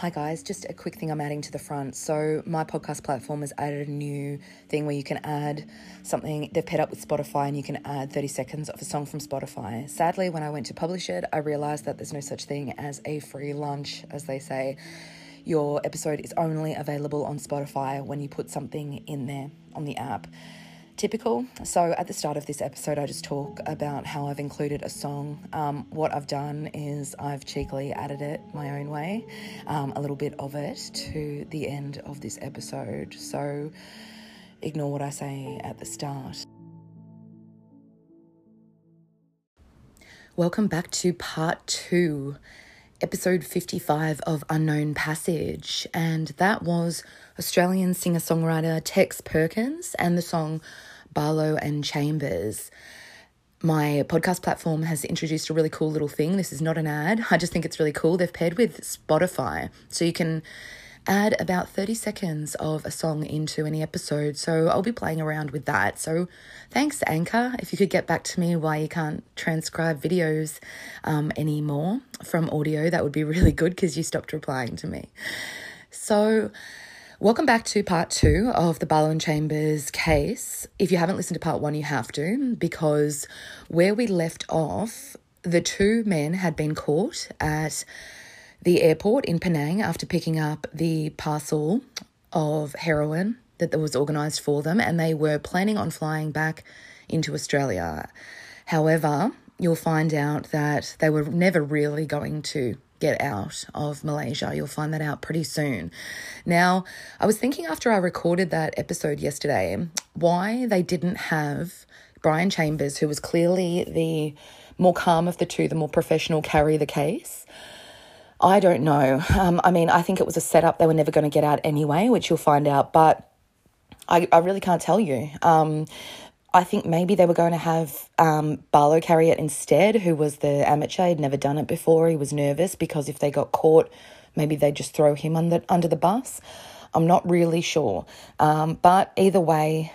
Hi, guys. Just a quick thing I'm adding to the front. So, my podcast platform has added a new thing where you can add something. They've paired up with Spotify and you can add 30 seconds of a song from Spotify. Sadly, when I went to publish it, I realized that there's no such thing as a free lunch, as they say. Your episode is only available on Spotify when you put something in there on the app typical. So, at the start of this episode, I just talk about how I've included a song. Um, what I've done is I've cheekily added it my own way, um, a little bit of it to the end of this episode. So, ignore what I say at the start. Welcome back to part two, episode 55 of Unknown Passage. And that was Australian singer songwriter Tex Perkins and the song Barlow and Chambers. My podcast platform has introduced a really cool little thing. This is not an ad. I just think it's really cool. They've paired with Spotify. So you can add about 30 seconds of a song into any episode. So I'll be playing around with that. So thanks, Anchor. If you could get back to me why you can't transcribe videos um, anymore from audio, that would be really good because you stopped replying to me. So Welcome back to part two of the Barlow and Chambers case. If you haven't listened to part one, you have to, because where we left off, the two men had been caught at the airport in Penang after picking up the parcel of heroin that was organised for them, and they were planning on flying back into Australia. However, you'll find out that they were never really going to get out of Malaysia. You'll find that out pretty soon. Now, I was thinking after I recorded that episode yesterday why they didn't have Brian Chambers, who was clearly the more calm of the two, the more professional, carry the case. I don't know. Um, I mean, I think it was a setup. They were never going to get out anyway, which you'll find out. But I, I really can't tell you. Um, I think maybe they were going to have um, Barlow carry it instead, who was the amateur. He'd never done it before. He was nervous because if they got caught, maybe they'd just throw him under, under the bus. I'm not really sure. Um, but either way,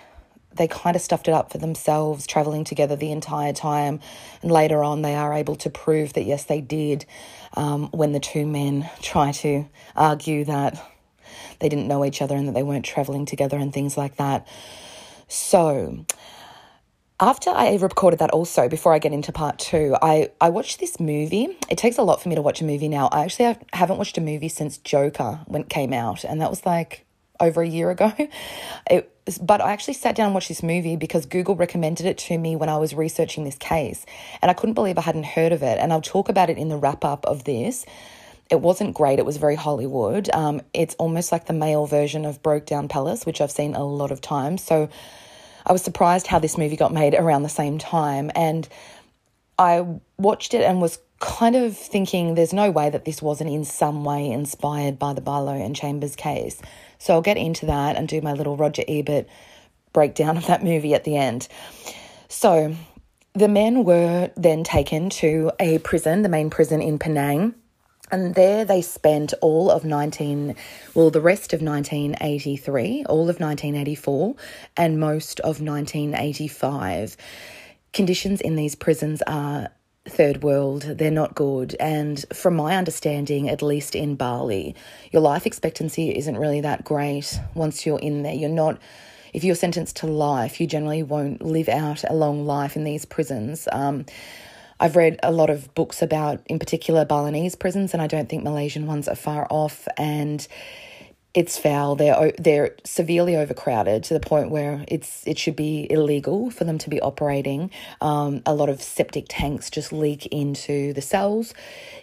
they kind of stuffed it up for themselves, traveling together the entire time. And later on, they are able to prove that yes, they did um, when the two men try to argue that they didn't know each other and that they weren't traveling together and things like that. So, after I recorded that also, before I get into part two, I, I watched this movie. It takes a lot for me to watch a movie now. I actually have, haven't watched a movie since Joker when it came out, and that was like over a year ago. It, but I actually sat down and watched this movie because Google recommended it to me when I was researching this case, and I couldn't believe I hadn't heard of it. And I'll talk about it in the wrap up of this. It wasn't great. It was very Hollywood. Um, it's almost like the male version of Brokedown Palace, which I've seen a lot of times. So I was surprised how this movie got made around the same time. And I watched it and was kind of thinking there's no way that this wasn't in some way inspired by the Barlow and Chambers case. So I'll get into that and do my little Roger Ebert breakdown of that movie at the end. So the men were then taken to a prison, the main prison in Penang and there they spent all of 19, well, the rest of 1983, all of 1984, and most of 1985. Conditions in these prisons are third world, they're not good. And from my understanding, at least in Bali, your life expectancy isn't really that great once you're in there. You're not, if you're sentenced to life, you generally won't live out a long life in these prisons. Um, I've read a lot of books about, in particular, Balinese prisons, and I don't think Malaysian ones are far off. And it's foul. They're they're severely overcrowded to the point where it's it should be illegal for them to be operating. Um, a lot of septic tanks just leak into the cells.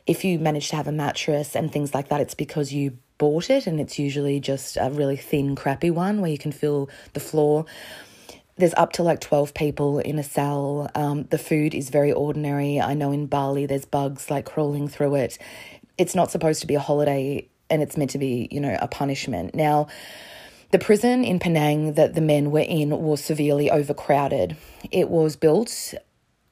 If you manage to have a mattress and things like that, it's because you bought it, and it's usually just a really thin, crappy one where you can feel the floor there's up to like 12 people in a cell. Um, the food is very ordinary. I know in Bali there's bugs like crawling through it. It's not supposed to be a holiday and it's meant to be, you know, a punishment. Now, the prison in Penang that the men were in was severely overcrowded. It was built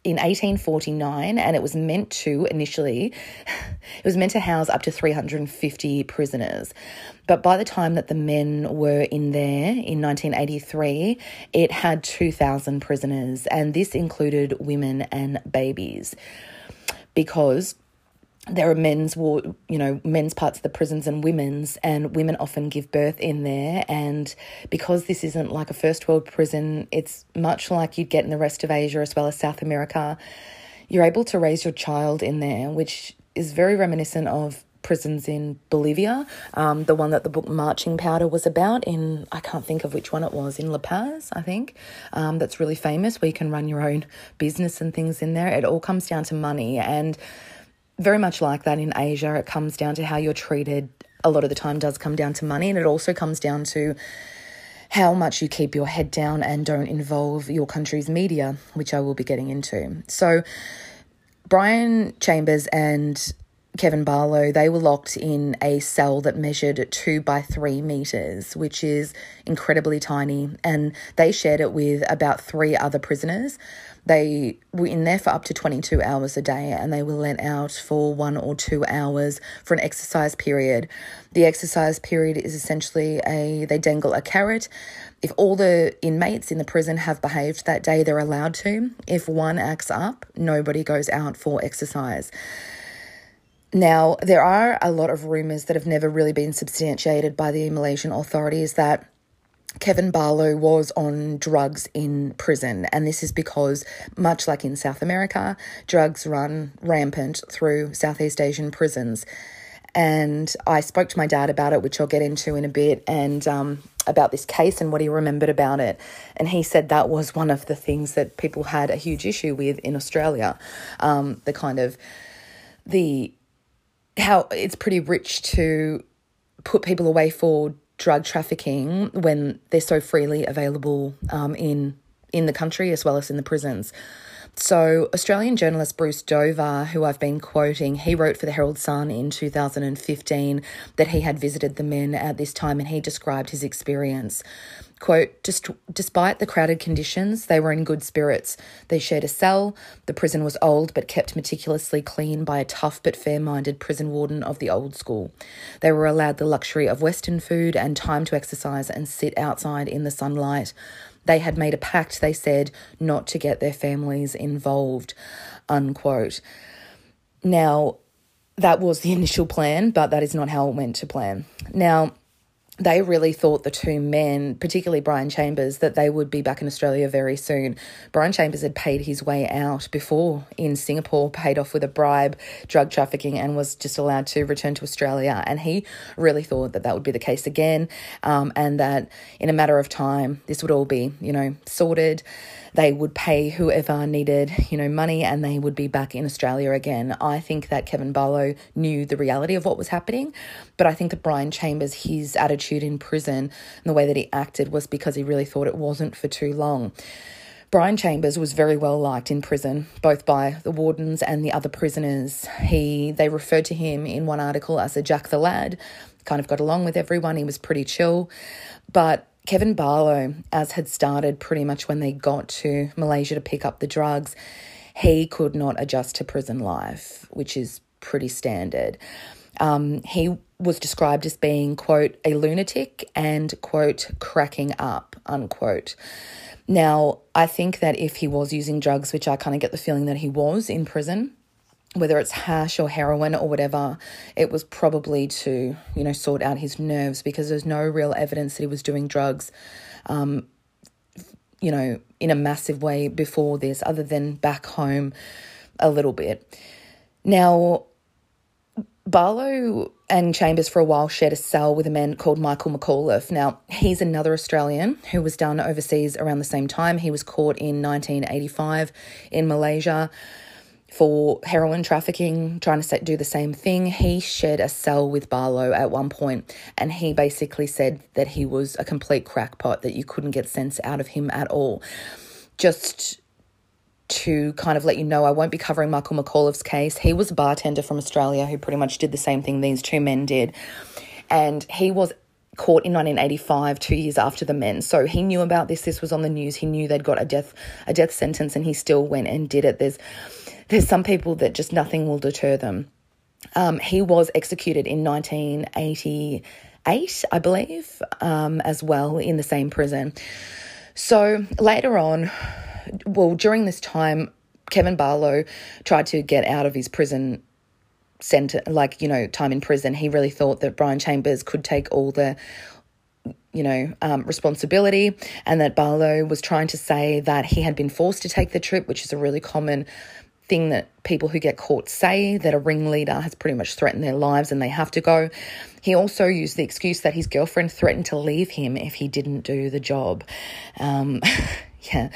in 1849 and it was meant to initially it was meant to house up to 350 prisoners. But by the time that the men were in there in 1983 it had 2000 prisoners and this included women and babies. Because there are men's war, you know, men's parts of the prisons and women's, and women often give birth in there. And because this isn't like a first world prison, it's much like you'd get in the rest of Asia as well as South America. You're able to raise your child in there, which is very reminiscent of prisons in Bolivia, um, the one that the book Marching Powder was about in, I can't think of which one it was, in La Paz, I think, um, that's really famous, where you can run your own business and things in there. It all comes down to money. And very much like that in Asia, it comes down to how you're treated. A lot of the time does come down to money, and it also comes down to how much you keep your head down and don't involve your country's media, which I will be getting into. So, Brian Chambers and Kevin Barlow, they were locked in a cell that measured two by three meters, which is incredibly tiny, and they shared it with about three other prisoners. They were in there for up to 22 hours a day and they were let out for one or two hours for an exercise period. The exercise period is essentially a they dangle a carrot. If all the inmates in the prison have behaved that day, they're allowed to. If one acts up, nobody goes out for exercise. Now, there are a lot of rumours that have never really been substantiated by the Malaysian authorities that Kevin Barlow was on drugs in prison, and this is because, much like in South America, drugs run rampant through Southeast Asian prisons. And I spoke to my dad about it, which I'll get into in a bit, and um, about this case and what he remembered about it. And he said that was one of the things that people had a huge issue with in Australia. Um, the kind of the how it's pretty rich to put people away for drug trafficking when they're so freely available um, in in the country as well as in the prisons. So, Australian journalist Bruce Dover, who I've been quoting, he wrote for the Herald Sun in 2015 that he had visited the men at this time and he described his experience. Quote, despite the crowded conditions, they were in good spirits. They shared a cell. The prison was old but kept meticulously clean by a tough but fair minded prison warden of the old school. They were allowed the luxury of Western food and time to exercise and sit outside in the sunlight. They had made a pact, they said, not to get their families involved, unquote. Now, that was the initial plan, but that is not how it went to plan. Now, they really thought the two men, particularly Brian Chambers, that they would be back in Australia very soon. Brian Chambers had paid his way out before in Singapore, paid off with a bribe, drug trafficking, and was just allowed to return to Australia. And he really thought that that would be the case again, um, and that in a matter of time, this would all be, you know, sorted they would pay whoever needed, you know, money and they would be back in Australia again. I think that Kevin Barlow knew the reality of what was happening, but I think that Brian Chambers, his attitude in prison and the way that he acted was because he really thought it wasn't for too long. Brian Chambers was very well liked in prison, both by the wardens and the other prisoners. He they referred to him in one article as a Jack the Lad. Kind of got along with everyone. He was pretty chill, but Kevin Barlow, as had started pretty much when they got to Malaysia to pick up the drugs, he could not adjust to prison life, which is pretty standard. Um, he was described as being, quote, a lunatic and, quote, cracking up, unquote. Now, I think that if he was using drugs, which I kind of get the feeling that he was in prison, whether it's hash or heroin or whatever, it was probably to, you know, sort out his nerves because there's no real evidence that he was doing drugs, um, you know, in a massive way before this, other than back home a little bit. Now, Barlow and Chambers for a while shared a cell with a man called Michael McAuliffe. Now, he's another Australian who was done overseas around the same time. He was caught in 1985 in Malaysia for heroin trafficking, trying to do the same thing. He shared a cell with Barlow at one point, and he basically said that he was a complete crackpot, that you couldn't get sense out of him at all. Just to kind of let you know, I won't be covering Michael McAuliffe's case. He was a bartender from Australia who pretty much did the same thing these two men did. And he was caught in 1985 2 years after the men so he knew about this this was on the news he knew they'd got a death a death sentence and he still went and did it there's there's some people that just nothing will deter them. Um, he was executed in 1988, I believe, um, as well in the same prison. So later on, well, during this time, Kevin Barlow tried to get out of his prison sent like you know time in prison. He really thought that Brian Chambers could take all the you know, um, responsibility, and that Barlow was trying to say that he had been forced to take the trip, which is a really common thing that people who get caught say that a ringleader has pretty much threatened their lives and they have to go. He also used the excuse that his girlfriend threatened to leave him if he didn't do the job. Um, yeah,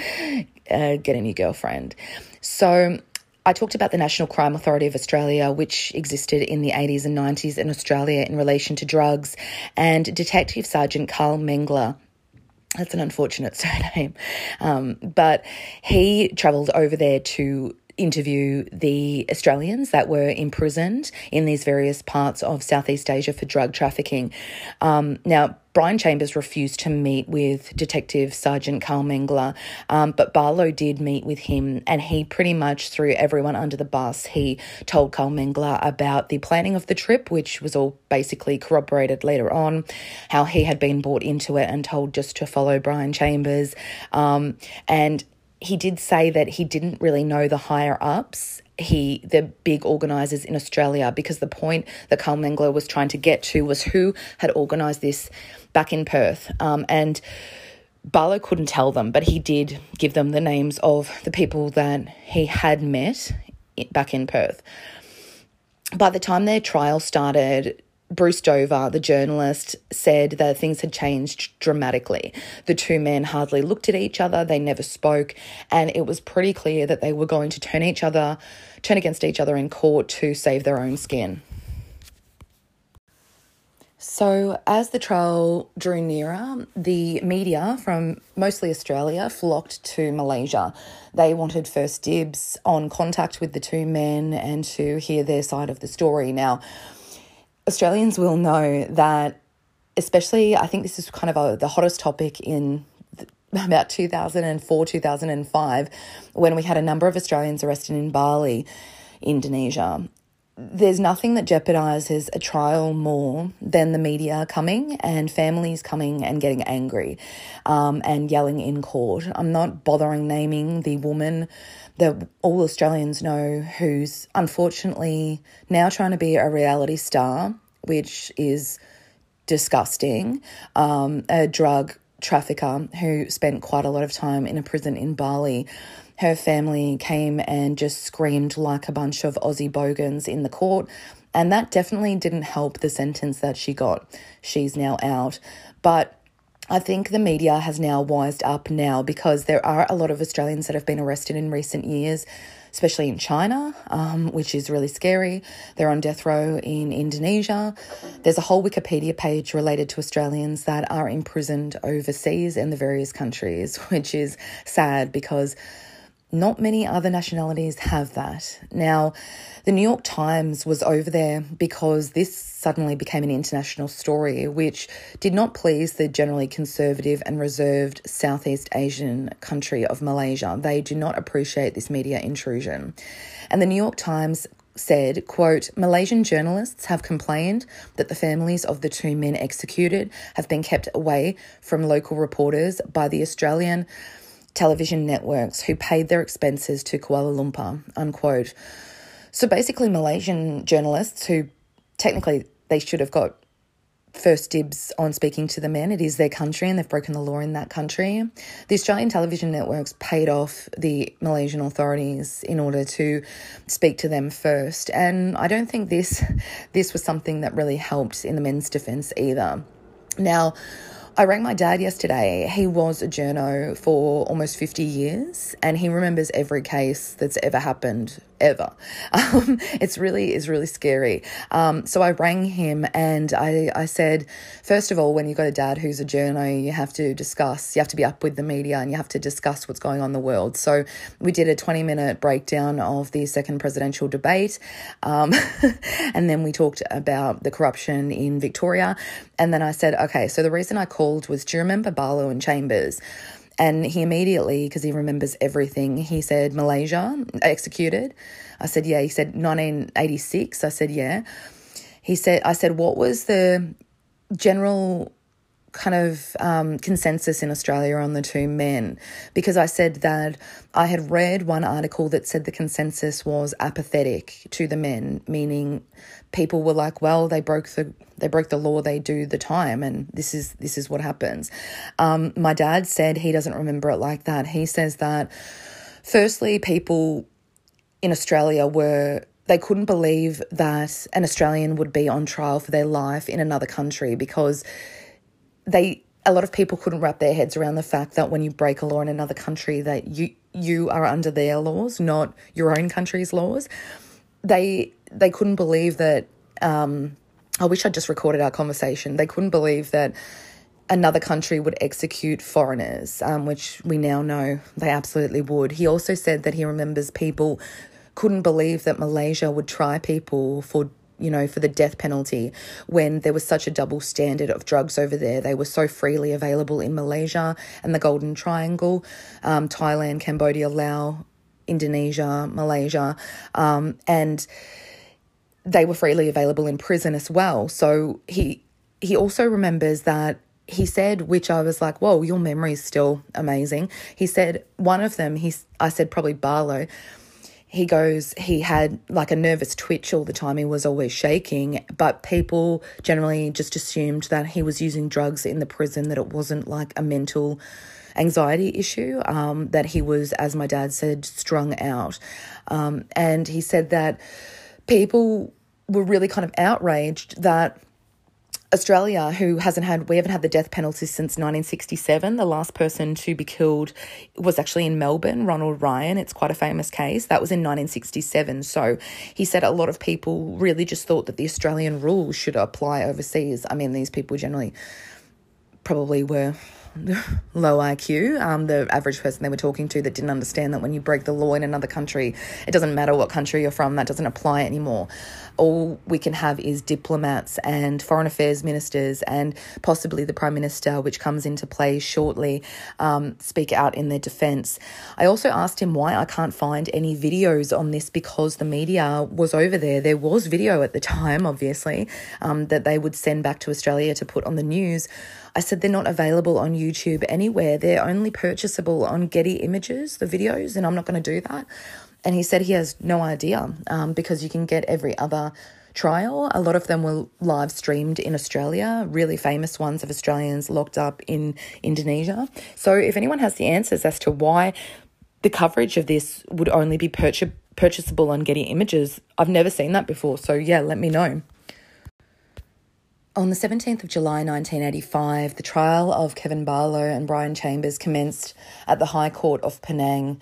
uh, get a new girlfriend. So I talked about the National Crime Authority of Australia, which existed in the 80s and 90s in Australia in relation to drugs, and Detective Sergeant Carl Mengler. That's an unfortunate surname. Um, but he travelled over there to interview the Australians that were imprisoned in these various parts of Southeast Asia for drug trafficking. Um, now, Brian Chambers refused to meet with Detective Sergeant Carl Mengler, um, but Barlow did meet with him, and he pretty much threw everyone under the bus. He told Carl Mengler about the planning of the trip, which was all basically corroborated later on, how he had been brought into it and told just to follow Brian Chambers. Um, and he did say that he didn't really know the higher ups he the big organizers in Australia because the point that Carl Mengler was trying to get to was who had organized this back in Perth. Um, and Barlow couldn't tell them but he did give them the names of the people that he had met back in Perth. By the time their trial started Bruce Dover, the journalist, said that things had changed dramatically. The two men hardly looked at each other, they never spoke, and it was pretty clear that they were going to turn each other, turn against each other in court to save their own skin. So, as the trial drew nearer, the media from mostly Australia flocked to Malaysia. They wanted first dibs on contact with the two men and to hear their side of the story. Now, Australians will know that, especially, I think this is kind of a, the hottest topic in about 2004, 2005, when we had a number of Australians arrested in Bali, Indonesia. There's nothing that jeopardizes a trial more than the media coming and families coming and getting angry um, and yelling in court. I'm not bothering naming the woman that all Australians know who's unfortunately now trying to be a reality star, which is disgusting. Um, a drug trafficker who spent quite a lot of time in a prison in Bali. Her family came and just screamed like a bunch of Aussie bogans in the court. And that definitely didn't help the sentence that she got. She's now out. But I think the media has now wised up now because there are a lot of Australians that have been arrested in recent years, especially in China, um, which is really scary. They're on death row in Indonesia. There's a whole Wikipedia page related to Australians that are imprisoned overseas in the various countries, which is sad because not many other nationalities have that. Now, the New York Times was over there because this suddenly became an international story, which did not please the generally conservative and reserved Southeast Asian country of Malaysia. They do not appreciate this media intrusion. And the New York Times said, quote, Malaysian journalists have complained that the families of the two men executed have been kept away from local reporters by the Australian television networks who paid their expenses to Kuala Lumpur, unquote. So basically, Malaysian journalists who technically they should have got first dibs on speaking to the men. It is their country and they've broken the law in that country. The Australian television networks paid off the Malaysian authorities in order to speak to them first. And I don't think this this was something that really helped in the men's defence either. Now, I rang my dad yesterday. He was a journo for almost 50 years and he remembers every case that's ever happened ever. Um, it's really is really scary. Um, so I rang him and I, I said, first of all, when you've got a dad who's a journo, you have to discuss, you have to be up with the media and you have to discuss what's going on in the world. So we did a 20 minute breakdown of the second presidential debate. Um, and then we talked about the corruption in Victoria. And then I said, okay, so the reason I called was, do you remember Barlow and Chambers? And he immediately, because he remembers everything, he said, Malaysia, executed. I said, yeah. He said, 1986. I said, yeah. He said, I said, what was the general kind of um, consensus in Australia on the two men because I said that I had read one article that said the consensus was apathetic to the men, meaning people were like, well, they broke the they broke the law, they do the time, and this is this is what happens. Um, my dad said he doesn't remember it like that. He says that firstly, people in Australia were they couldn't believe that an Australian would be on trial for their life in another country because they a lot of people couldn't wrap their heads around the fact that when you break a law in another country that you you are under their laws, not your own country's laws. They they couldn't believe that um, I wish I'd just recorded our conversation. They couldn't believe that another country would execute foreigners, um, which we now know they absolutely would. He also said that he remembers people couldn't believe that Malaysia would try people for you know, for the death penalty when there was such a double standard of drugs over there. They were so freely available in Malaysia and the Golden Triangle, um, Thailand, Cambodia, Laos, Indonesia, Malaysia, um, and they were freely available in prison as well. So he he also remembers that he said, which I was like, whoa, your memory is still amazing. He said one of them, he's I said probably Barlow he goes, he had like a nervous twitch all the time. He was always shaking, but people generally just assumed that he was using drugs in the prison, that it wasn't like a mental anxiety issue, um, that he was, as my dad said, strung out. Um, and he said that people were really kind of outraged that Australia, who hasn't had, we haven't had the death penalty since 1967. The last person to be killed was actually in Melbourne, Ronald Ryan. It's quite a famous case. That was in 1967. So he said a lot of people really just thought that the Australian rules should apply overseas. I mean, these people generally probably were low IQ, um, the average person they were talking to that didn't understand that when you break the law in another country, it doesn't matter what country you're from, that doesn't apply anymore. All we can have is diplomats and foreign affairs ministers and possibly the prime minister, which comes into play shortly, um, speak out in their defence. I also asked him why I can't find any videos on this because the media was over there. There was video at the time, obviously, um, that they would send back to Australia to put on the news. I said they're not available on YouTube anywhere. They're only purchasable on Getty Images, the videos, and I'm not going to do that. And he said he has no idea um, because you can get every other trial. A lot of them were live streamed in Australia, really famous ones of Australians locked up in Indonesia. So if anyone has the answers as to why the coverage of this would only be purchase- purchasable on Getty Images, I've never seen that before. So yeah, let me know. On the 17th of July 1985, the trial of Kevin Barlow and Brian Chambers commenced at the High Court of Penang.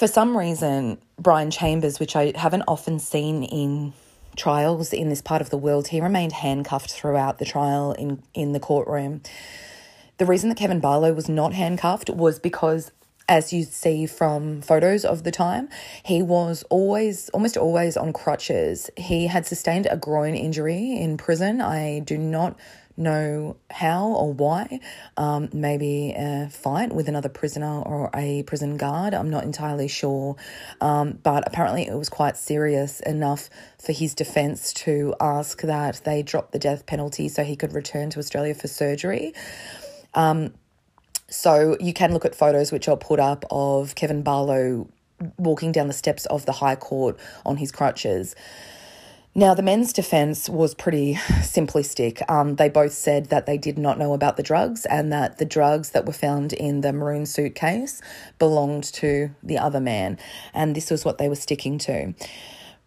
For some reason, Brian Chambers, which I haven't often seen in trials in this part of the world, he remained handcuffed throughout the trial in, in the courtroom. The reason that Kevin Barlow was not handcuffed was because as you see from photos of the time, he was always, almost always on crutches. He had sustained a groin injury in prison. I do not know how or why. Um, maybe a fight with another prisoner or a prison guard. I'm not entirely sure. Um, but apparently, it was quite serious enough for his defense to ask that they drop the death penalty so he could return to Australia for surgery. Um, so you can look at photos which I'll put up of Kevin Barlow walking down the steps of the High Court on his crutches. Now, the men's defense was pretty simplistic. Um, they both said that they did not know about the drugs and that the drugs that were found in the maroon suitcase belonged to the other man. And this was what they were sticking to.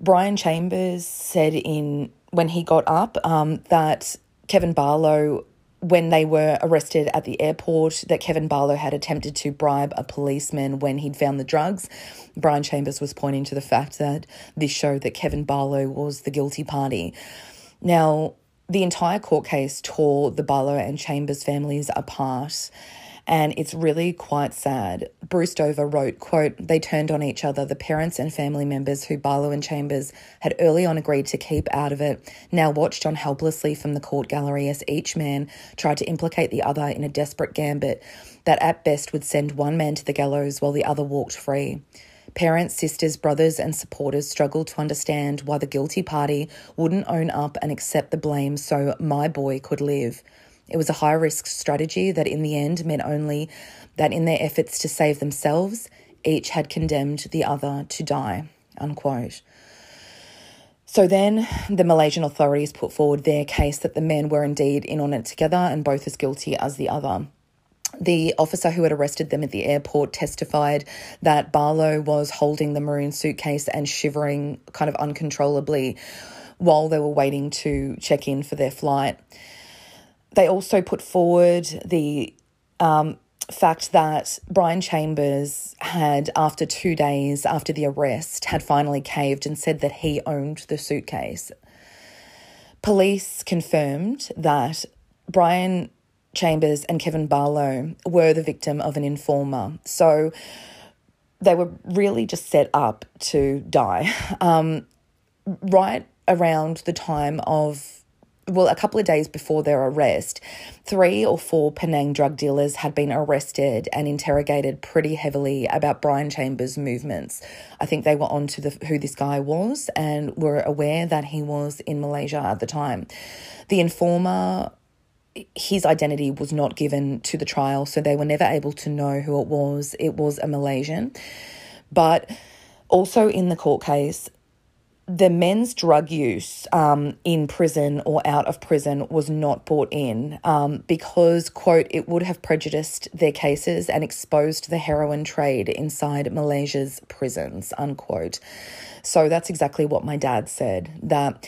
Brian Chambers said in when he got up um, that Kevin Barlow when they were arrested at the airport that Kevin Barlow had attempted to bribe a policeman when he'd found the drugs. Brian Chambers was pointing to the fact that this showed that Kevin Barlow was the guilty party. Now, the entire court case tore the Barlow and Chambers families apart and it's really quite sad. Bruce Dover wrote, quote, They turned on each other, the parents and family members who Barlow and Chambers had early on agreed to keep out of it, now watched on helplessly from the court gallery as each man tried to implicate the other in a desperate gambit that at best would send one man to the gallows while the other walked free. Parents, sisters, brothers, and supporters struggled to understand why the guilty party wouldn't own up and accept the blame so my boy could live. It was a high risk strategy that in the end meant only that in their efforts to save themselves, each had condemned the other to die. Unquote. So then the Malaysian authorities put forward their case that the men were indeed in on it together and both as guilty as the other. The officer who had arrested them at the airport testified that Barlow was holding the maroon suitcase and shivering kind of uncontrollably while they were waiting to check in for their flight. They also put forward the um, fact that Brian Chambers had, after two days after the arrest, had finally caved and said that he owned the suitcase. Police confirmed that Brian Chambers and Kevin Barlow were the victim of an informer. So they were really just set up to die. Um, right around the time of well, a couple of days before their arrest, three or four Penang drug dealers had been arrested and interrogated pretty heavily about Brian Chambers' movements. I think they were onto the who this guy was and were aware that he was in Malaysia at the time. The informer his identity was not given to the trial, so they were never able to know who it was. It was a Malaysian. But also in the court case, the men's drug use um, in prison or out of prison was not brought in um, because, quote, it would have prejudiced their cases and exposed the heroin trade inside Malaysia's prisons, unquote. So that's exactly what my dad said that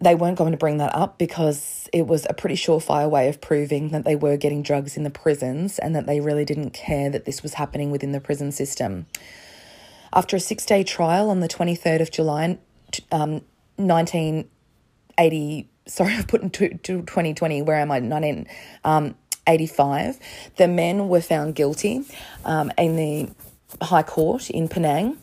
they weren't going to bring that up because it was a pretty surefire way of proving that they were getting drugs in the prisons and that they really didn't care that this was happening within the prison system. After a six day trial on the 23rd of July, um, 1980, sorry, I've put into 2020, where am I? 1985. Um, the men were found guilty um, in the High Court in Penang.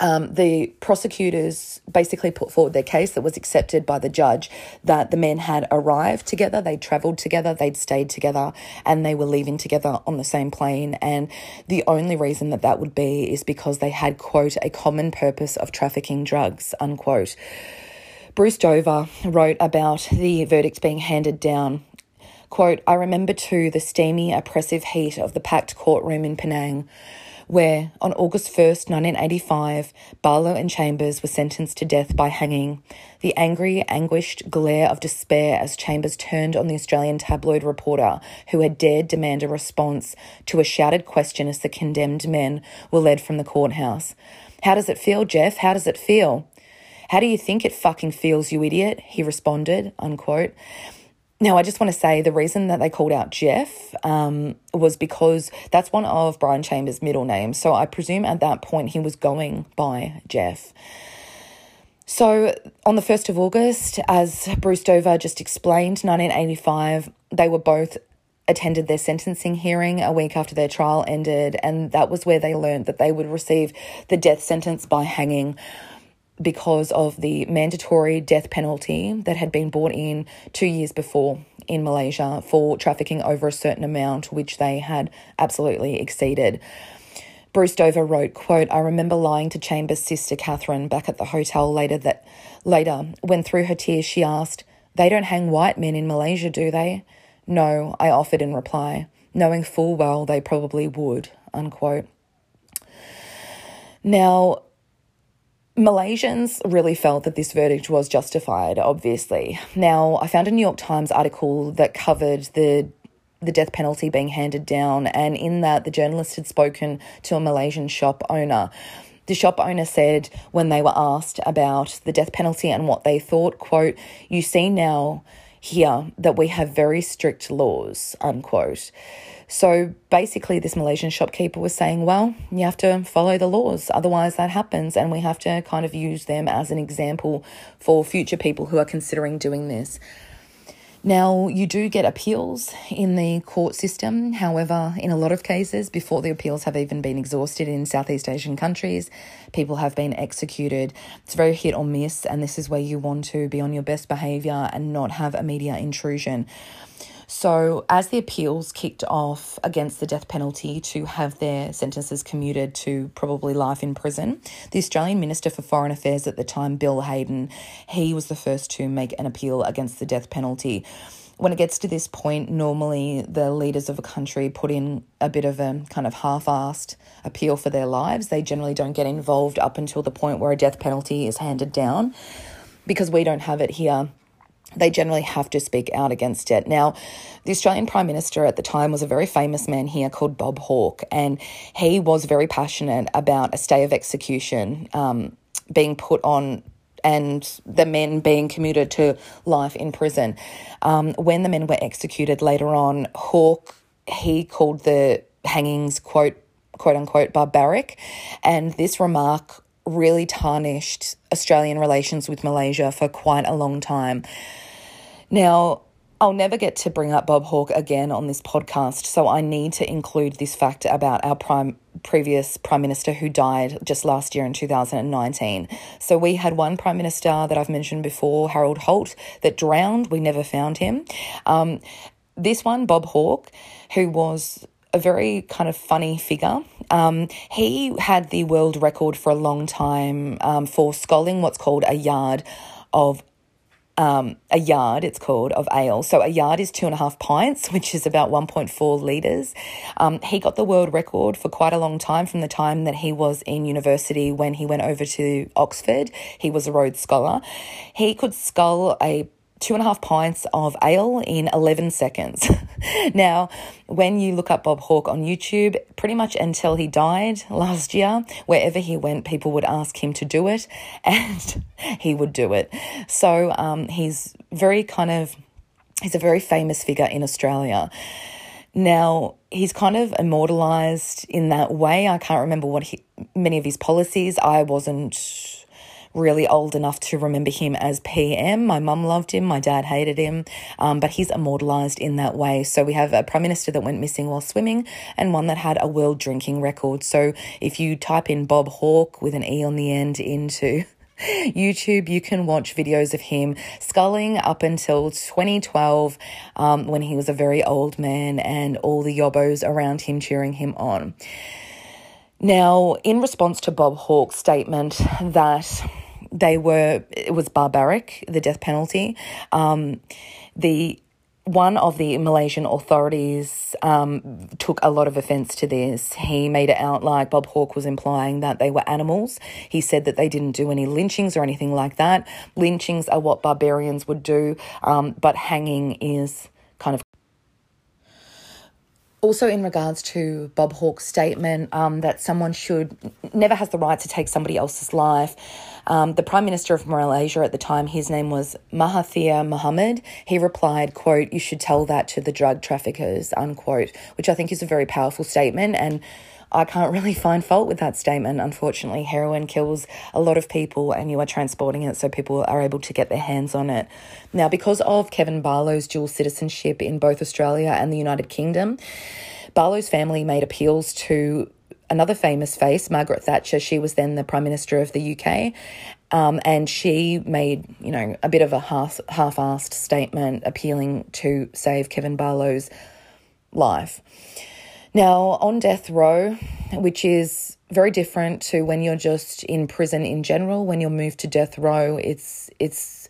Um, the prosecutors basically put forward their case that was accepted by the judge that the men had arrived together, they'd travelled together, they'd stayed together, and they were leaving together on the same plane. And the only reason that that would be is because they had, quote, a common purpose of trafficking drugs, unquote. Bruce Dover wrote about the verdict being handed down Quote, I remember too the steamy, oppressive heat of the packed courtroom in Penang where on August 1st, 1985, Barlow and Chambers were sentenced to death by hanging. The angry, anguished glare of despair as Chambers turned on the Australian tabloid reporter who had dared demand a response to a shouted question as the condemned men were led from the courthouse. How does it feel, Jeff? How does it feel? How do you think it fucking feels, you idiot? He responded, unquote. Now, I just want to say the reason that they called out Jeff um, was because that's one of Brian Chambers' middle names. So I presume at that point he was going by Jeff. So on the 1st of August, as Bruce Dover just explained, 1985, they were both attended their sentencing hearing a week after their trial ended, and that was where they learned that they would receive the death sentence by hanging because of the mandatory death penalty that had been brought in two years before in Malaysia for trafficking over a certain amount, which they had absolutely exceeded. Bruce Dover wrote, quote, I remember lying to Chambers' sister Catherine back at the hotel later that later, when through her tears she asked, They don't hang white men in Malaysia, do they? No, I offered in reply, knowing full well they probably would, unquote. Now, Malaysians really felt that this verdict was justified, obviously. Now, I found a New York Times article that covered the the death penalty being handed down, and in that, the journalist had spoken to a Malaysian shop owner. The shop owner said when they were asked about the death penalty and what they thought, quote, you see now here that we have very strict laws, unquote. So basically, this Malaysian shopkeeper was saying, well, you have to follow the laws, otherwise, that happens, and we have to kind of use them as an example for future people who are considering doing this. Now, you do get appeals in the court system. However, in a lot of cases, before the appeals have even been exhausted in Southeast Asian countries, people have been executed. It's very hit or miss, and this is where you want to be on your best behavior and not have a media intrusion. So, as the appeals kicked off against the death penalty to have their sentences commuted to probably life in prison, the Australian Minister for Foreign Affairs at the time, Bill Hayden, he was the first to make an appeal against the death penalty when it gets to this point, normally the leaders of a country put in a bit of a kind of half assed appeal for their lives. They generally don't get involved up until the point where a death penalty is handed down. Because we don't have it here, they generally have to speak out against it. Now, the Australian Prime Minister at the time was a very famous man here called Bob Hawke, and he was very passionate about a stay of execution um, being put on and the men being commuted to life in prison. Um, when the men were executed later on, Hawke, he called the hangings, quote, quote unquote, barbaric. And this remark really tarnished Australian relations with Malaysia for quite a long time. Now, I'll never get to bring up Bob Hawke again on this podcast, so I need to include this fact about our prime previous prime minister who died just last year in 2019. So we had one prime minister that I've mentioned before, Harold Holt, that drowned. We never found him. Um, this one, Bob Hawke, who was a very kind of funny figure. Um, he had the world record for a long time um, for sculling what's called a yard of um, a yard, it's called, of ale. So a yard is two and a half pints, which is about 1.4 litres. Um, he got the world record for quite a long time from the time that he was in university when he went over to Oxford. He was a Rhodes Scholar. He could scull a two and a half pints of ale in 11 seconds. now, when you look up Bob Hawke on YouTube, pretty much until he died last year, wherever he went, people would ask him to do it and he would do it. So um, he's very kind of, he's a very famous figure in Australia. Now, he's kind of immortalized in that way. I can't remember what he, many of his policies. I wasn't really old enough to remember him as PM. My mum loved him, my dad hated him, um, but he's immortalised in that way. So we have a prime minister that went missing while swimming and one that had a world drinking record. So if you type in Bob Hawke with an E on the end into YouTube, you can watch videos of him sculling up until 2012 um, when he was a very old man and all the yobbos around him cheering him on. Now, in response to Bob Hawke's statement that they were, it was barbaric, the death penalty, um, the one of the Malaysian authorities um, took a lot of offence to this. He made it out like Bob Hawke was implying that they were animals. He said that they didn't do any lynchings or anything like that. Lynchings are what barbarians would do, um, but hanging is kind of also in regards to Bob Hawke's statement um, that someone should never has the right to take somebody else's life. Um, the Prime Minister of Malaysia at the time, his name was Mahathir Mohamad. He replied, "quote You should tell that to the drug traffickers," unquote, which I think is a very powerful statement and I can't really find fault with that statement. Unfortunately, heroin kills a lot of people and you are transporting it so people are able to get their hands on it. Now, because of Kevin Barlow's dual citizenship in both Australia and the United Kingdom, Barlow's family made appeals to another famous face, Margaret Thatcher. She was then the Prime Minister of the UK. Um, and she made, you know, a bit of a half half-assed statement appealing to save Kevin Barlow's life. Now, on death row, which is very different to when you're just in prison in general, when you're moved to death row, it's it's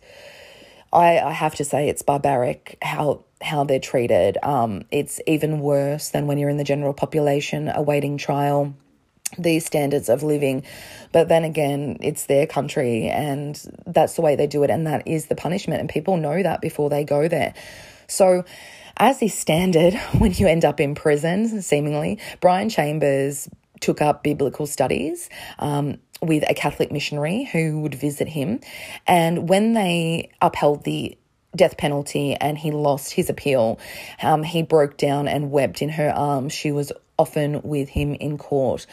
I, I have to say it's barbaric how how they're treated. Um, it's even worse than when you're in the general population awaiting trial these standards of living. But then again, it's their country and that's the way they do it, and that is the punishment. And people know that before they go there. So as is standard when you end up in prison, seemingly, Brian Chambers took up biblical studies. Um, with a Catholic missionary who would visit him. And when they upheld the death penalty and he lost his appeal, um, he broke down and wept in her arms. She was often with him in court.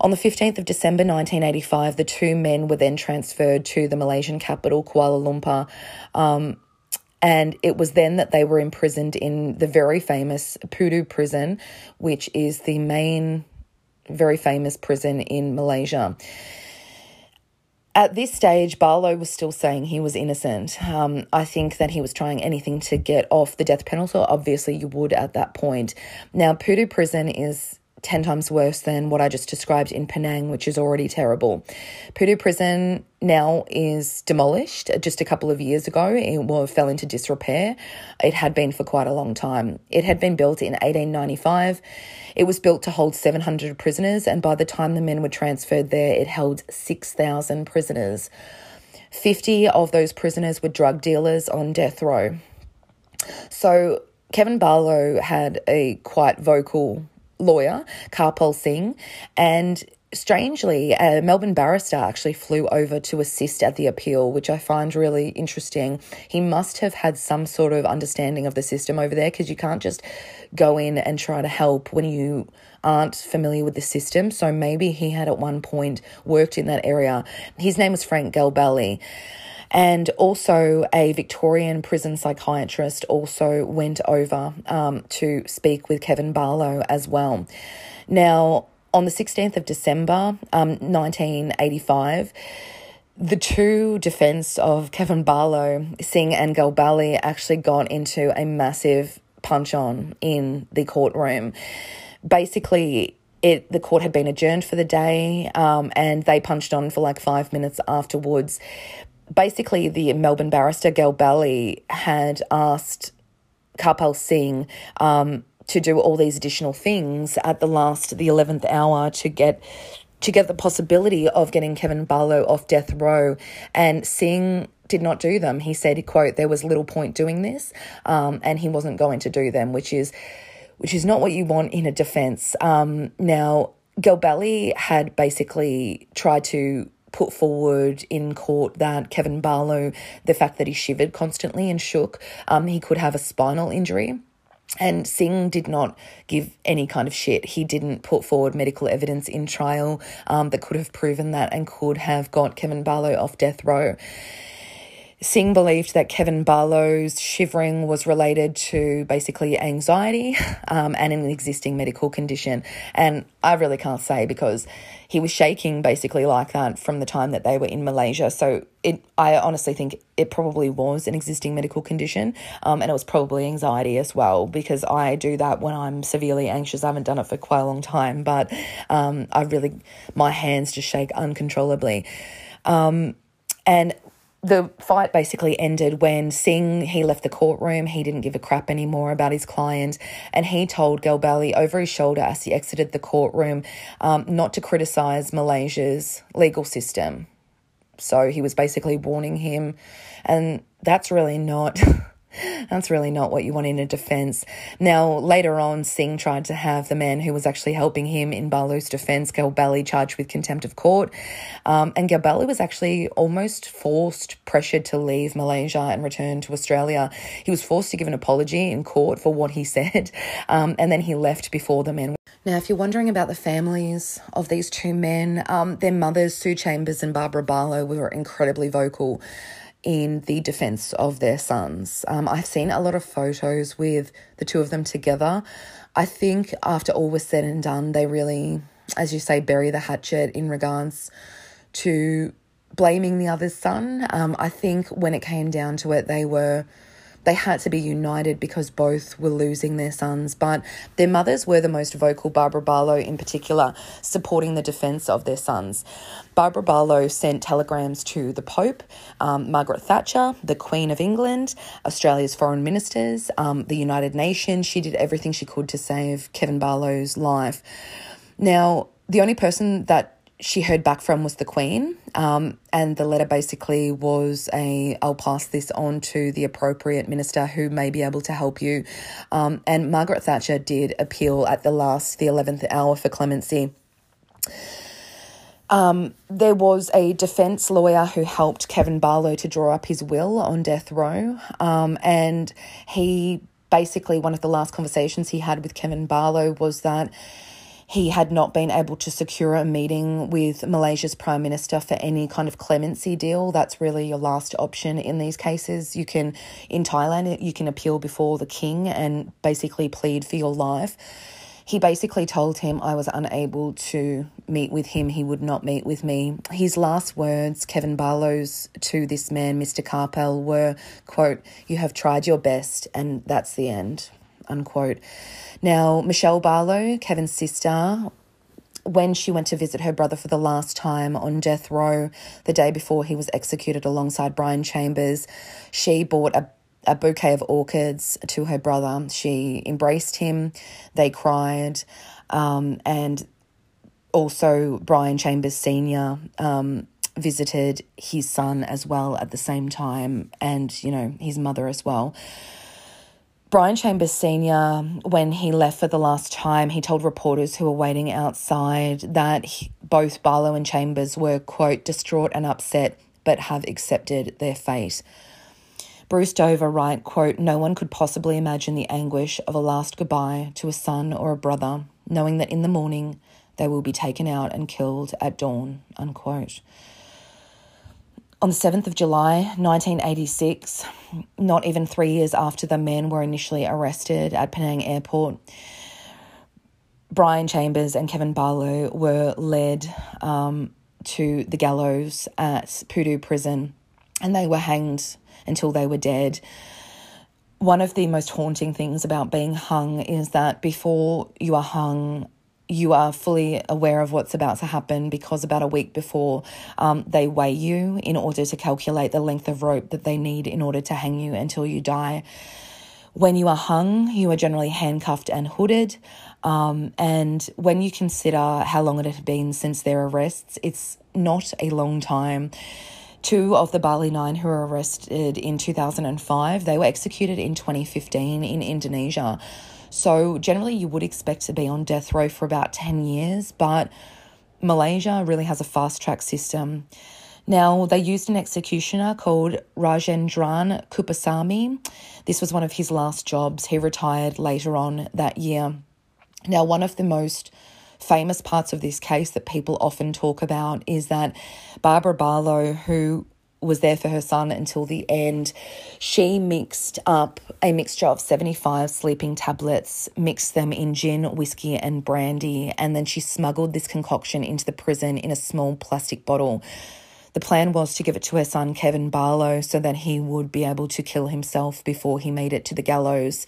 On the 15th of December 1985, the two men were then transferred to the Malaysian capital, Kuala Lumpur. Um, and it was then that they were imprisoned in the very famous Pudu prison, which is the main, very famous prison in Malaysia. At this stage, Barlow was still saying he was innocent. Um, I think that he was trying anything to get off the death penalty. Obviously, you would at that point. Now, Pudu prison is 10 times worse than what I just described in Penang, which is already terrible. Pudu prison now is demolished just a couple of years ago. It fell into disrepair. It had been for quite a long time. It had been built in 1895. It was built to hold 700 prisoners, and by the time the men were transferred there, it held 6,000 prisoners. 50 of those prisoners were drug dealers on death row. So Kevin Barlow had a quite vocal lawyer, Karpal Singh, and strangely, a Melbourne barrister actually flew over to assist at the appeal, which I find really interesting. He must have had some sort of understanding of the system over there because you can't just go in and try to help when you aren't familiar with the system. So maybe he had at one point worked in that area. His name was Frank Galbally. And also, a Victorian prison psychiatrist also went over um, to speak with Kevin Barlow as well. Now, on the 16th of December, um, 1985, the two defense of Kevin Barlow, Singh and Galbally, actually got into a massive punch on in the courtroom. Basically, it the court had been adjourned for the day, um, and they punched on for like five minutes afterwards basically the Melbourne barrister Galbally had asked Karpal Singh um, to do all these additional things at the last, the eleventh hour to get to get the possibility of getting Kevin Barlow off death row, and Singh did not do them. He said, "quote There was little point doing this, um, and he wasn't going to do them," which is which is not what you want in a defense. Um, now, Galbally had basically tried to put forward in court that Kevin Barlow, the fact that he shivered constantly and shook, um, he could have a spinal injury. And Singh did not give any kind of shit. He didn't put forward medical evidence in trial um, that could have proven that and could have got Kevin Barlow off death row. Singh believed that Kevin Barlow's shivering was related to basically anxiety um, and an existing medical condition. And I really can't say because he was shaking basically like that from the time that they were in Malaysia. So it, I honestly think it probably was an existing medical condition, um, and it was probably anxiety as well because I do that when I'm severely anxious. I haven't done it for quite a long time, but um, I really my hands just shake uncontrollably. Um, and the fight basically ended when Singh he left the courtroom. He didn't give a crap anymore about his client, and he told Galbally over his shoulder as he exited the courtroom um, not to criticize Malaysia's legal system. So he was basically warning him, and that's really not. That's really not what you want in a defense. Now, later on, Singh tried to have the man who was actually helping him in Barlow's defense, Galbally, charged with contempt of court. Um, and Galbally was actually almost forced, pressured to leave Malaysia and return to Australia. He was forced to give an apology in court for what he said, um, and then he left before the men. Now, if you're wondering about the families of these two men, um, their mothers, Sue Chambers and Barbara Barlow, were incredibly vocal in the defense of their sons. Um, I've seen a lot of photos with the two of them together. I think after all was said and done, they really, as you say, bury the hatchet in regards to blaming the other's son. Um, I think when it came down to it, they were they had to be united because both were losing their sons, but their mothers were the most vocal, Barbara Barlow in particular, supporting the defence of their sons. Barbara Barlow sent telegrams to the Pope, um, Margaret Thatcher, the Queen of England, Australia's foreign ministers, um, the United Nations. She did everything she could to save Kevin Barlow's life. Now, the only person that she heard back from was the Queen, um, and the letter basically was a I'll pass this on to the appropriate minister who may be able to help you. Um, and Margaret Thatcher did appeal at the last, the 11th hour for clemency. Um, there was a defense lawyer who helped Kevin Barlow to draw up his will on death row, um, and he basically one of the last conversations he had with Kevin Barlow was that he had not been able to secure a meeting with Malaysia's Prime Minister for any kind of clemency deal. That's really your last option in these cases. You can, in Thailand, you can appeal before the king and basically plead for your life. he basically told him I was unable to meet with him. He would not meet with me. His last words, Kevin Barlow's, to this man, Mr. Karpal, were, quote, You have tried your best, and that's the end, unquote. Now, Michelle Barlow, Kevin's sister, when she went to visit her brother for the last time on death row the day before he was executed alongside Brian Chambers, she bought a a bouquet of orchids to her brother. She embraced him, they cried, um, and also Brian Chambers Sr. Um, visited his son as well at the same time, and you know, his mother as well. Brian Chambers Sr., when he left for the last time, he told reporters who were waiting outside that he, both Barlow and Chambers were, quote, distraught and upset, but have accepted their fate. Bruce Dover write, quote, No one could possibly imagine the anguish of a last goodbye to a son or a brother, knowing that in the morning they will be taken out and killed at dawn, unquote. On the 7th of July 1986, not even three years after the men were initially arrested at Penang Airport, Brian Chambers and Kevin Barlow were led um, to the gallows at Pudu Prison and they were hanged until they were dead. One of the most haunting things about being hung is that before you are hung, you are fully aware of what's about to happen because about a week before um, they weigh you in order to calculate the length of rope that they need in order to hang you until you die. When you are hung, you are generally handcuffed and hooded. Um, and when you consider how long it had been since their arrests, it's not a long time. Two of the Bali Nine who were arrested in 2005, they were executed in 2015 in Indonesia. So generally you would expect to be on death row for about 10 years, but Malaysia really has a fast track system. Now, they used an executioner called Rajendran Kuppusamy. This was one of his last jobs. He retired later on that year. Now, one of the most famous parts of this case that people often talk about is that Barbara Barlow, who was there for her son until the end. She mixed up a mixture of 75 sleeping tablets, mixed them in gin, whiskey, and brandy, and then she smuggled this concoction into the prison in a small plastic bottle. The plan was to give it to her son, Kevin Barlow, so that he would be able to kill himself before he made it to the gallows.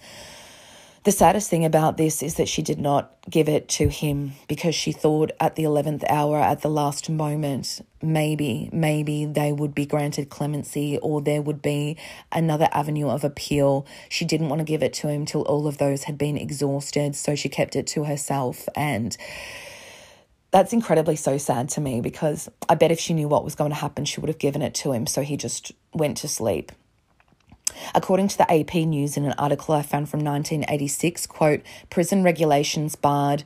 The saddest thing about this is that she did not give it to him because she thought at the 11th hour, at the last moment, maybe, maybe they would be granted clemency or there would be another avenue of appeal. She didn't want to give it to him till all of those had been exhausted, so she kept it to herself. And that's incredibly so sad to me because I bet if she knew what was going to happen, she would have given it to him. So he just went to sleep. According to the AP News in an article I found from 1986, quote, prison regulations barred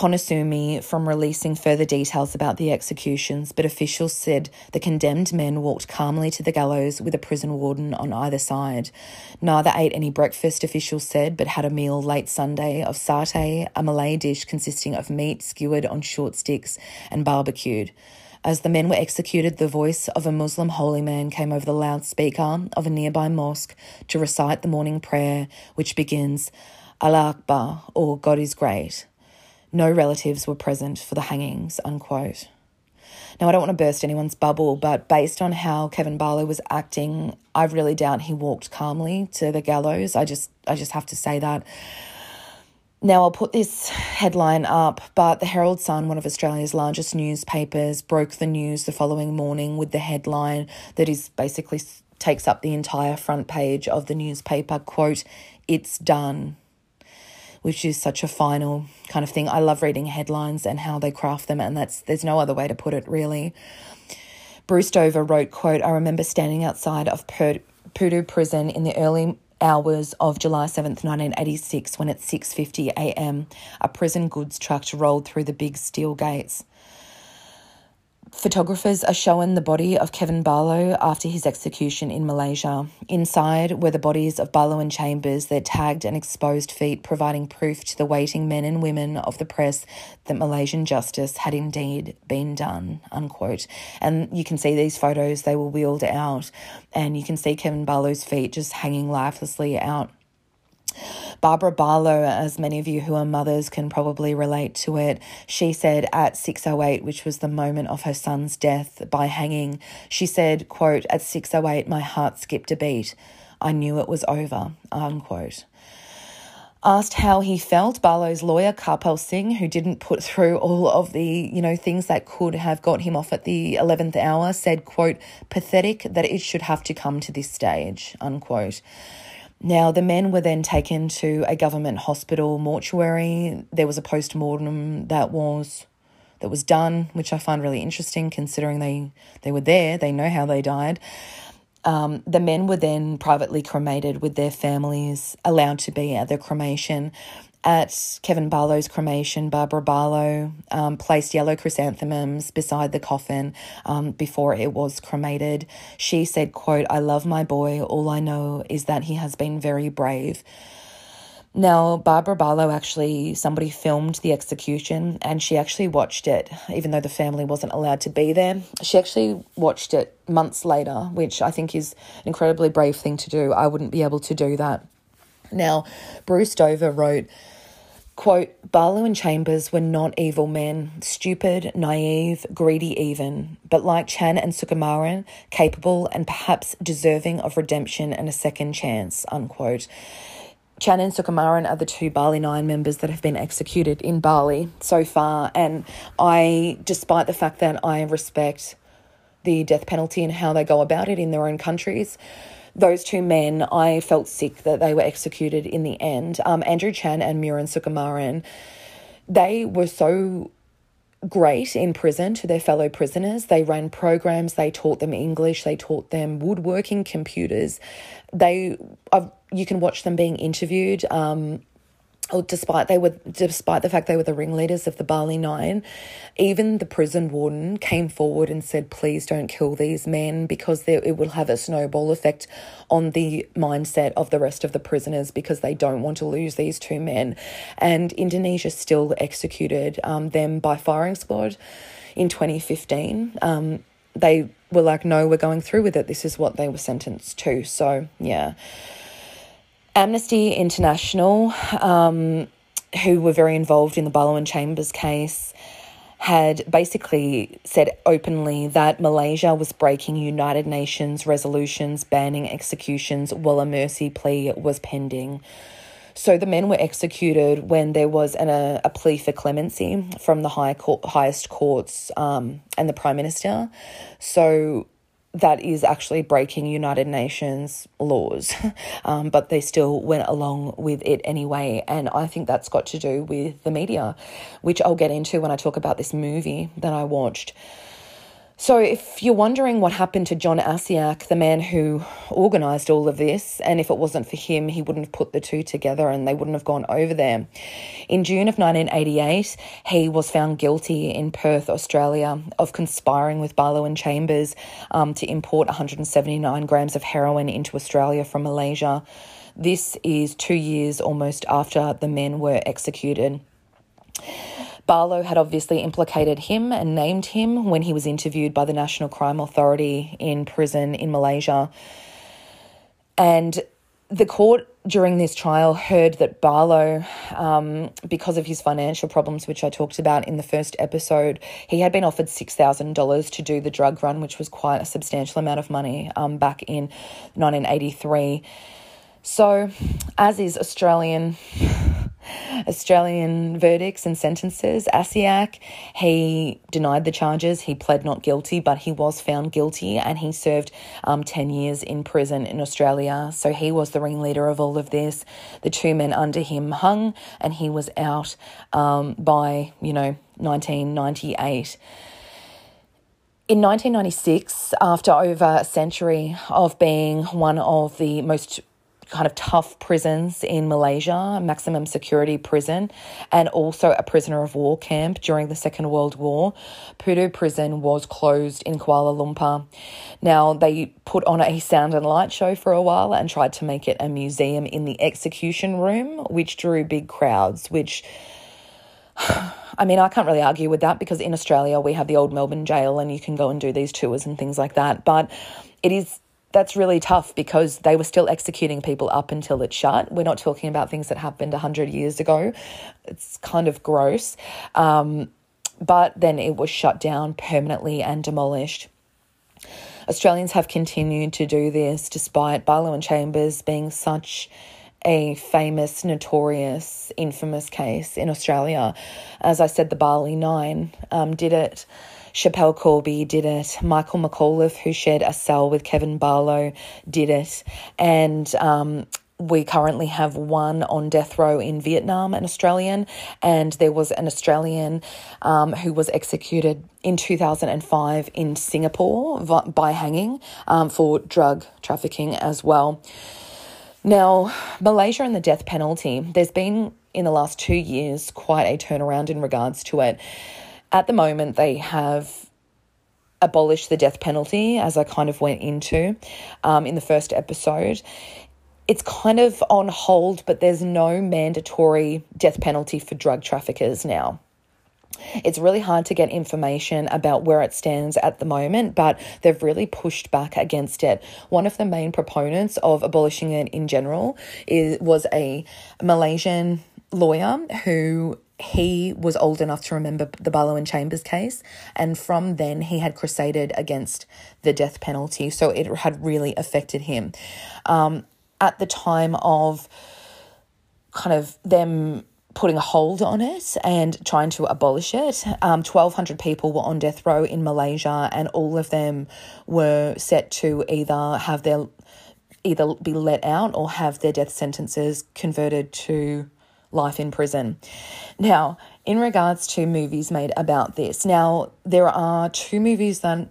Ponusumi from releasing further details about the executions, but officials said the condemned men walked calmly to the gallows with a prison warden on either side. Neither ate any breakfast, officials said, but had a meal late Sunday of satay, a Malay dish consisting of meat skewered on short sticks and barbecued. As the men were executed, the voice of a Muslim holy man came over the loudspeaker of a nearby mosque to recite the morning prayer, which begins, Allah Akbar, or God is great. No relatives were present for the hangings, unquote. Now, I don't want to burst anyone's bubble, but based on how Kevin Barlow was acting, I really doubt he walked calmly to the gallows. I just, I just have to say that. Now, I'll put this headline up, but the Herald Sun, one of Australia's largest newspapers, broke the news the following morning with the headline that is basically takes up the entire front page of the newspaper quote, It's done, which is such a final kind of thing. I love reading headlines and how they craft them, and that's there's no other way to put it, really. Bruce Dover wrote, quote, I remember standing outside of Pudu prison in the early hours of July 7th, 1986, when at 6:50 a.m. a prison goods truck rolled through the big steel gates. Photographers are shown the body of Kevin Barlow after his execution in Malaysia. Inside were the bodies of Barlow and Chambers, their tagged and exposed feet, providing proof to the waiting men and women of the press that Malaysian justice had indeed been done. Unquote. And you can see these photos, they were wheeled out, and you can see Kevin Barlow's feet just hanging lifelessly out Barbara Barlow, as many of you who are mothers can probably relate to it, she said at 6.08, which was the moment of her son's death by hanging, she said, quote, at 6.08, my heart skipped a beat. I knew it was over, unquote. Asked how he felt, Barlow's lawyer, Karpal Singh, who didn't put through all of the, you know, things that could have got him off at the 11th hour, said, quote, pathetic that it should have to come to this stage, unquote. Now, the men were then taken to a government hospital mortuary. There was a post mortem that was that was done, which I find really interesting considering they, they were there, they know how they died. Um, the men were then privately cremated with their families allowed to be at the cremation. At Kevin Barlow's cremation, Barbara Barlow um, placed yellow chrysanthemums beside the coffin um, before it was cremated. She said, quote, I love my boy. All I know is that he has been very brave. Now, Barbara Barlow actually, somebody filmed the execution and she actually watched it, even though the family wasn't allowed to be there. She actually watched it months later, which I think is an incredibly brave thing to do. I wouldn't be able to do that. Now, Bruce Dover wrote, quote, Barlow and Chambers were not evil men, stupid, naive, greedy even, but like Chan and Sukumaran, capable and perhaps deserving of redemption and a second chance, unquote. Chan and Sukumaran are the two Bali Nine members that have been executed in Bali so far. And I, despite the fact that I respect the death penalty and how they go about it in their own countries, those two men, I felt sick that they were executed in the end. Um, Andrew Chan and Myuran Sukumaran, they were so great in prison to their fellow prisoners. They ran programs, they taught them English, they taught them woodworking, computers. They, I've, you can watch them being interviewed. Um, Oh, despite they were despite the fact they were the ringleaders of the Bali Nine, even the prison warden came forward and said, "Please don't kill these men because it will have a snowball effect on the mindset of the rest of the prisoners because they don't want to lose these two men." And Indonesia still executed um, them by firing squad in 2015. Um, they were like, "No, we're going through with it. This is what they were sentenced to." So yeah. Amnesty International, um, who were very involved in the Barlow and Chambers case, had basically said openly that Malaysia was breaking United Nations resolutions banning executions while a mercy plea was pending. So the men were executed when there was an, a, a plea for clemency from the high court, highest courts um, and the prime minister. So that is actually breaking United Nations laws, um, but they still went along with it anyway. And I think that's got to do with the media, which I'll get into when I talk about this movie that I watched. So, if you're wondering what happened to John Asciak, the man who organised all of this, and if it wasn't for him, he wouldn't have put the two together and they wouldn't have gone over there. In June of 1988, he was found guilty in Perth, Australia, of conspiring with Barlow and Chambers um, to import 179 grams of heroin into Australia from Malaysia. This is two years almost after the men were executed. Barlow had obviously implicated him and named him when he was interviewed by the National Crime Authority in prison in Malaysia. And the court during this trial heard that Barlow, um, because of his financial problems, which I talked about in the first episode, he had been offered $6,000 to do the drug run, which was quite a substantial amount of money um, back in 1983. So, as is Australian Australian verdicts and sentences. Asciak, he denied the charges. He pled not guilty, but he was found guilty and he served um, 10 years in prison in Australia. So he was the ringleader of all of this. The two men under him hung and he was out um, by, you know, 1998. In 1996, after over a century of being one of the most kind of tough prisons in Malaysia, maximum security prison, and also a prisoner of war camp during the Second World War. Pudu prison was closed in Kuala Lumpur. Now, they put on a sound and light show for a while and tried to make it a museum in the execution room, which drew big crowds, which I mean, I can't really argue with that because in Australia we have the old Melbourne jail and you can go and do these tours and things like that. But it is that's really tough because they were still executing people up until it shut. We're not talking about things that happened 100 years ago. It's kind of gross. Um, but then it was shut down permanently and demolished. Australians have continued to do this despite Barlow and Chambers being such a famous, notorious, infamous case in Australia. As I said, the Bali Nine um, did it. Schapelle Corby did it. Michael McAuliffe, who shared a cell with Kevin Barlow, did it. And um, we currently have one on death row in Vietnam, an Australian, and there was an Australian um, who was executed in 2005 in Singapore by hanging um, for drug trafficking as well. Now, Malaysia and the death penalty, there's been in the last two years quite a turnaround in regards to it. At the moment, they have abolished the death penalty, as I kind of went into um, in the first episode it's kind of on hold, but there's no mandatory death penalty for drug traffickers now. It's really hard to get information about where it stands at the moment, but they've really pushed back against it. One of the main proponents of abolishing it in general is was a Malaysian lawyer who he was old enough to remember the Barlow and Chambers case, and from then he had crusaded against the death penalty, so it had really affected him. Um, at the time of kind of them putting a hold on it and trying to abolish it. Um, 1,200 people were on death row in Malaysia, and all of them were set to either have their either be let out or have their death sentences converted to life in prison. Now, in regards to movies made about this, now there are two movies that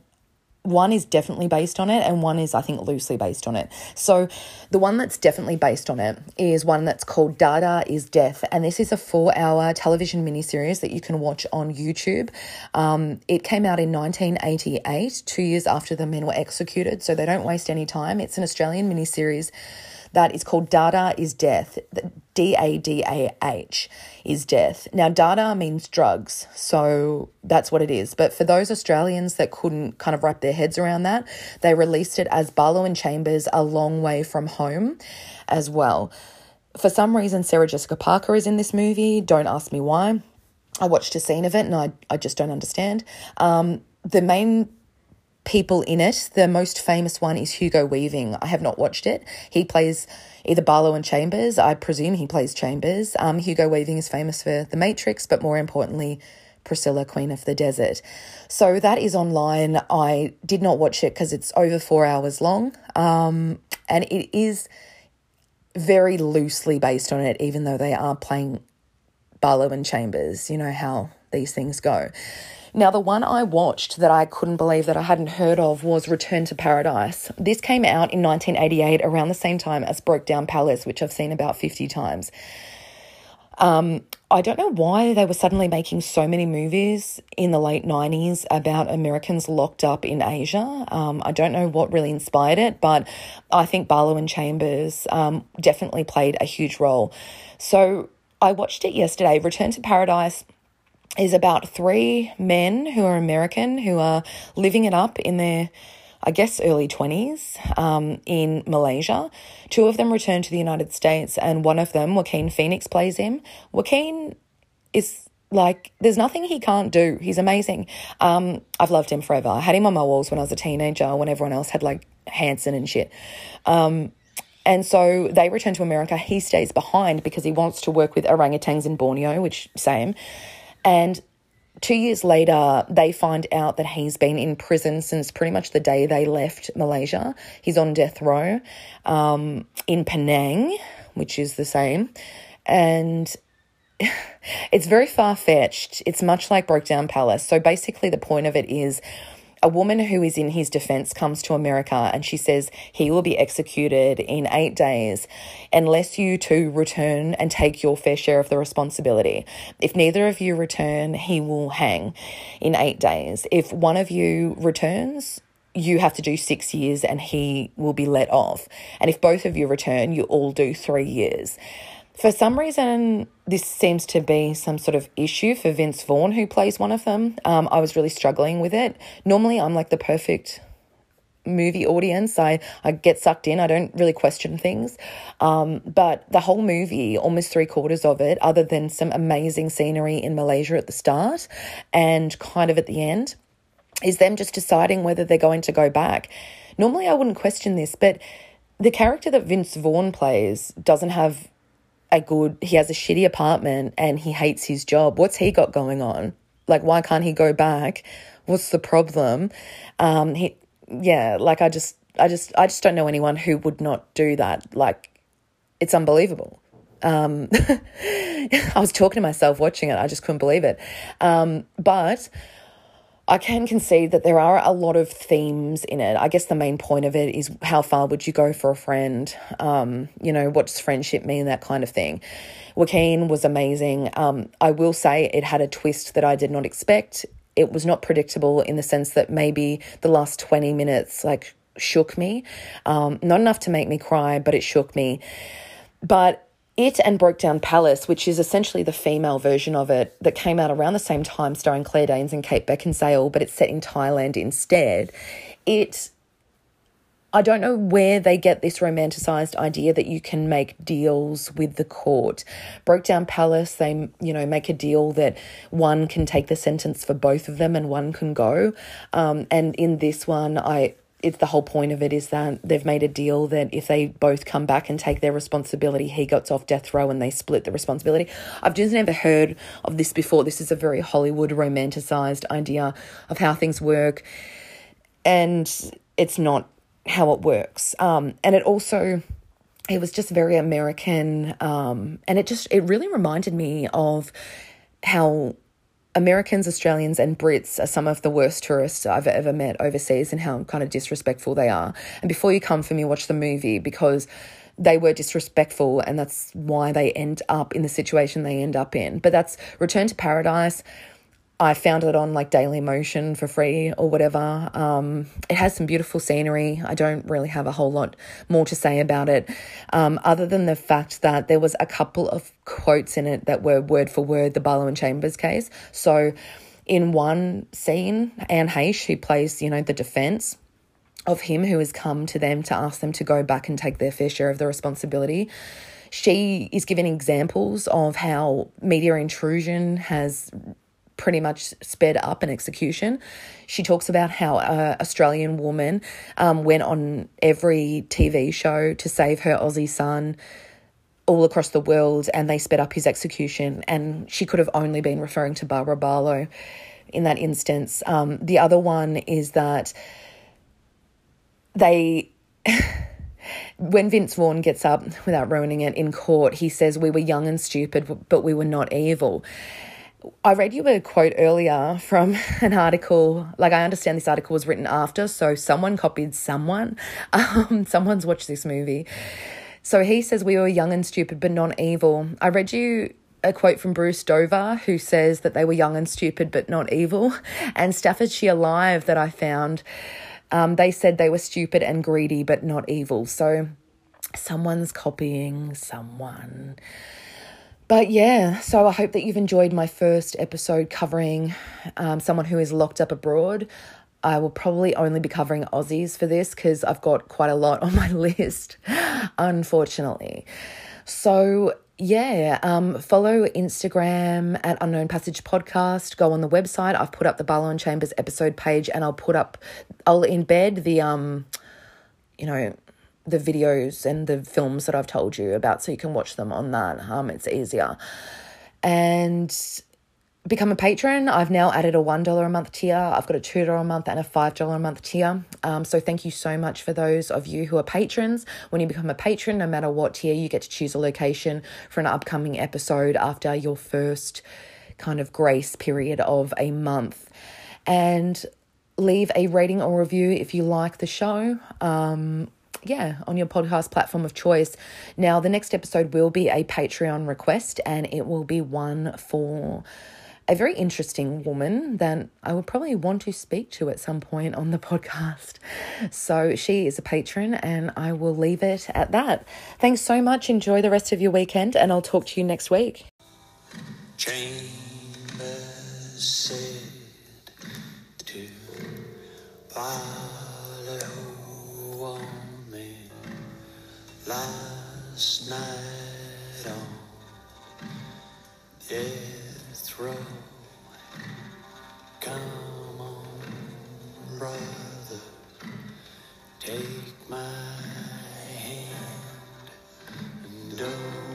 one is definitely based on it and one is i think loosely based on it. So the one that's definitely based on it is one that's called Dadah is death and this is a four hour television miniseries that you can watch on youtube. Um, it came out in 1988 two years after the men were executed so they don't waste any time. It's an australian miniseries that is called Dadah is Death. D A D A H is death. Now, Dadah means drugs, so that's what it is. But for those Australians that couldn't kind of wrap their heads around that, they released it as Barlow and Chambers A Long Way from Home as well. For some reason, Sarah Jessica Parker is in this movie. Don't ask me why. I watched a scene of it and I, I just don't understand. Um, the main people in it. The most famous one is Hugo Weaving. I have not watched it. He plays either Barlow and Chambers. I presume he plays Chambers. Um, Hugo Weaving is famous for The Matrix, but more importantly, Priscilla, Queen of the Desert. So that is online. I did not watch it because it's over four hours long. Um, and it is very loosely based on it, even though they are playing Barlow and Chambers. You know how these things go. Now, the one I watched that I couldn't believe that I hadn't heard of was Return to Paradise. This came out in 1988 around the same time as Brokedown Palace, which I've seen about 50 times. Um, I don't know why they were suddenly making so many movies in the late 90s about Americans locked up in Asia. Um, I don't know what really inspired it, but I think Barlow and Chambers um, definitely played a huge role. So I watched it yesterday. Return to Paradise is about three men who are American who are living it up in their, I guess, early 20s um, in Malaysia. Two of them return to the United States, and one of them, Joaquin Phoenix, plays him. Joaquin is like there's nothing he can't do. He's amazing. Um, I've loved him forever. I had him on my walls when I was a teenager, when everyone else had like Hanson and shit. Um, and so they return to America. He stays behind because he wants to work with orangutans in Borneo, which same. And two years later, they find out that he's been in prison since pretty much the day they left Malaysia. He's on death row um, in Penang, which is the same. And it's very far fetched. It's much like Brokedown Palace. So basically, the point of it is a woman who is in his defense comes to America and she says he will be executed in eight days unless you two return and take your fair share of the responsibility. If neither of you return, he will hang in eight days. If one of you returns, you have to do six years and he will be let off. And if both of you return, you all do three years. For some reason, this seems to be some sort of issue for Vince Vaughn, who plays one of them. Um, I was really struggling with it. Normally, I'm like the perfect movie audience. I, I get sucked in. I don't really question things. Um, but the whole movie, almost three quarters of it, other than some amazing scenery in Malaysia at the start and kind of at the end, is them just deciding whether they're going to go back. Normally, I wouldn't question this, but the character that Vince Vaughn plays doesn't have a good, he has a shitty apartment and he hates his job. What's he got going on? Like, why can't he go back? What's the problem? Um, he, yeah, like I just, I just, I just don't know anyone who would not do that. Like, it's unbelievable. Um, I was talking to myself watching it. I just couldn't believe it. Um, but I can concede that there are a lot of themes in it. I guess the main point of it is how far would you go for a friend? Um, you know, what does friendship mean? That kind of thing. Joaquin was amazing. Um, I will say it had a twist that I did not expect. It was not predictable in the sense that maybe the last 20 minutes like shook me. Um, not enough to make me cry, but it shook me. But it and Brokedown Palace, which is essentially the female version of it that came out around the same time, starring Claire Danes and Kate Beckinsale, but it's set in Thailand instead. It I don't know where they get this romanticized idea that you can make deals with the court. Brokedown Palace, they, you know, make a deal that one can take the sentence for both of them and one can go. Um, and in this one, I it's the whole point of it is that they've made a deal that if they both come back and take their responsibility, he gets off death row and they split the responsibility. I've just never heard of this before. This is a very Hollywood romanticized idea of how things work, and it's not how it works. Um, and it also it was just very American, um, and it just it really reminded me of how Americans, Australians, and Brits are some of the worst tourists I've ever met overseas and how kind of disrespectful they are. And before you come for me, watch the movie because they were disrespectful and that's why they end up in the situation they end up in. But that's Return to Paradise. I found it on like Dailymotion for free or whatever. Um, it has some beautiful scenery. I don't really have a whole lot more to say about it, um, other than the fact that there was a couple of quotes in it that were word for word the Barlow and Chambers case. So, in one scene, Anne Heche, who plays you know the defense of him, who has come to them to ask them to go back and take their fair share of the responsibility she is giving examples of how media intrusion has pretty much sped up an execution. She talks about how a Australian woman um, went on every TV show to save her Aussie son all across the world and they sped up his execution. And she could have only been referring to Barbara Barlow in that instance. Um, the other one is that they. when Vince Vaughn gets up, without ruining it, in court, he says, We were young and stupid, but we were not evil. I read you a quote earlier from an article. Like, I understand this article was written after, so someone copied someone. Um, someone's watched this movie. So he says, We were young and stupid, but not evil. I read you a quote from Bruce Dover, who says that they were young and stupid, but not evil. And Staffordshire Live, that I found, um, they said they were stupid and greedy, but not evil. So someone's copying someone. But yeah, so I hope that you've enjoyed my first episode covering um, someone who is locked up abroad. I will probably only be covering Aussies for this because I've got quite a lot on my list, unfortunately. So yeah, um, follow Instagram at Unknown Passage Podcast. Go on the website. I've put up the Barlow Chambers episode page, and I'll put up, I'll embed the um, you know, the videos and the films that I've told you about so you can watch them on that. Um, it's easier. And become a patron. I've now added a $1 a month tier. I've got a $2 a month and a $5 a month tier. Um, so thank you so much for those of you who are patrons. When you become a patron, no matter what tier, you get to choose a location for an upcoming episode after your first kind of grace period of a month. And leave a rating or review if you like the show. Um, yeah, on your podcast platform of choice. Now, the next episode will be a Patreon request, and it will be one for a very interesting woman that I would probably want to speak to at some point on the podcast. So she is a patron, and I will leave it at that. Thanks so much. Enjoy the rest of your weekend, and I'll talk to you next week. Chambers said to follow. Last night on death row, come on, brother, take my hand and don't.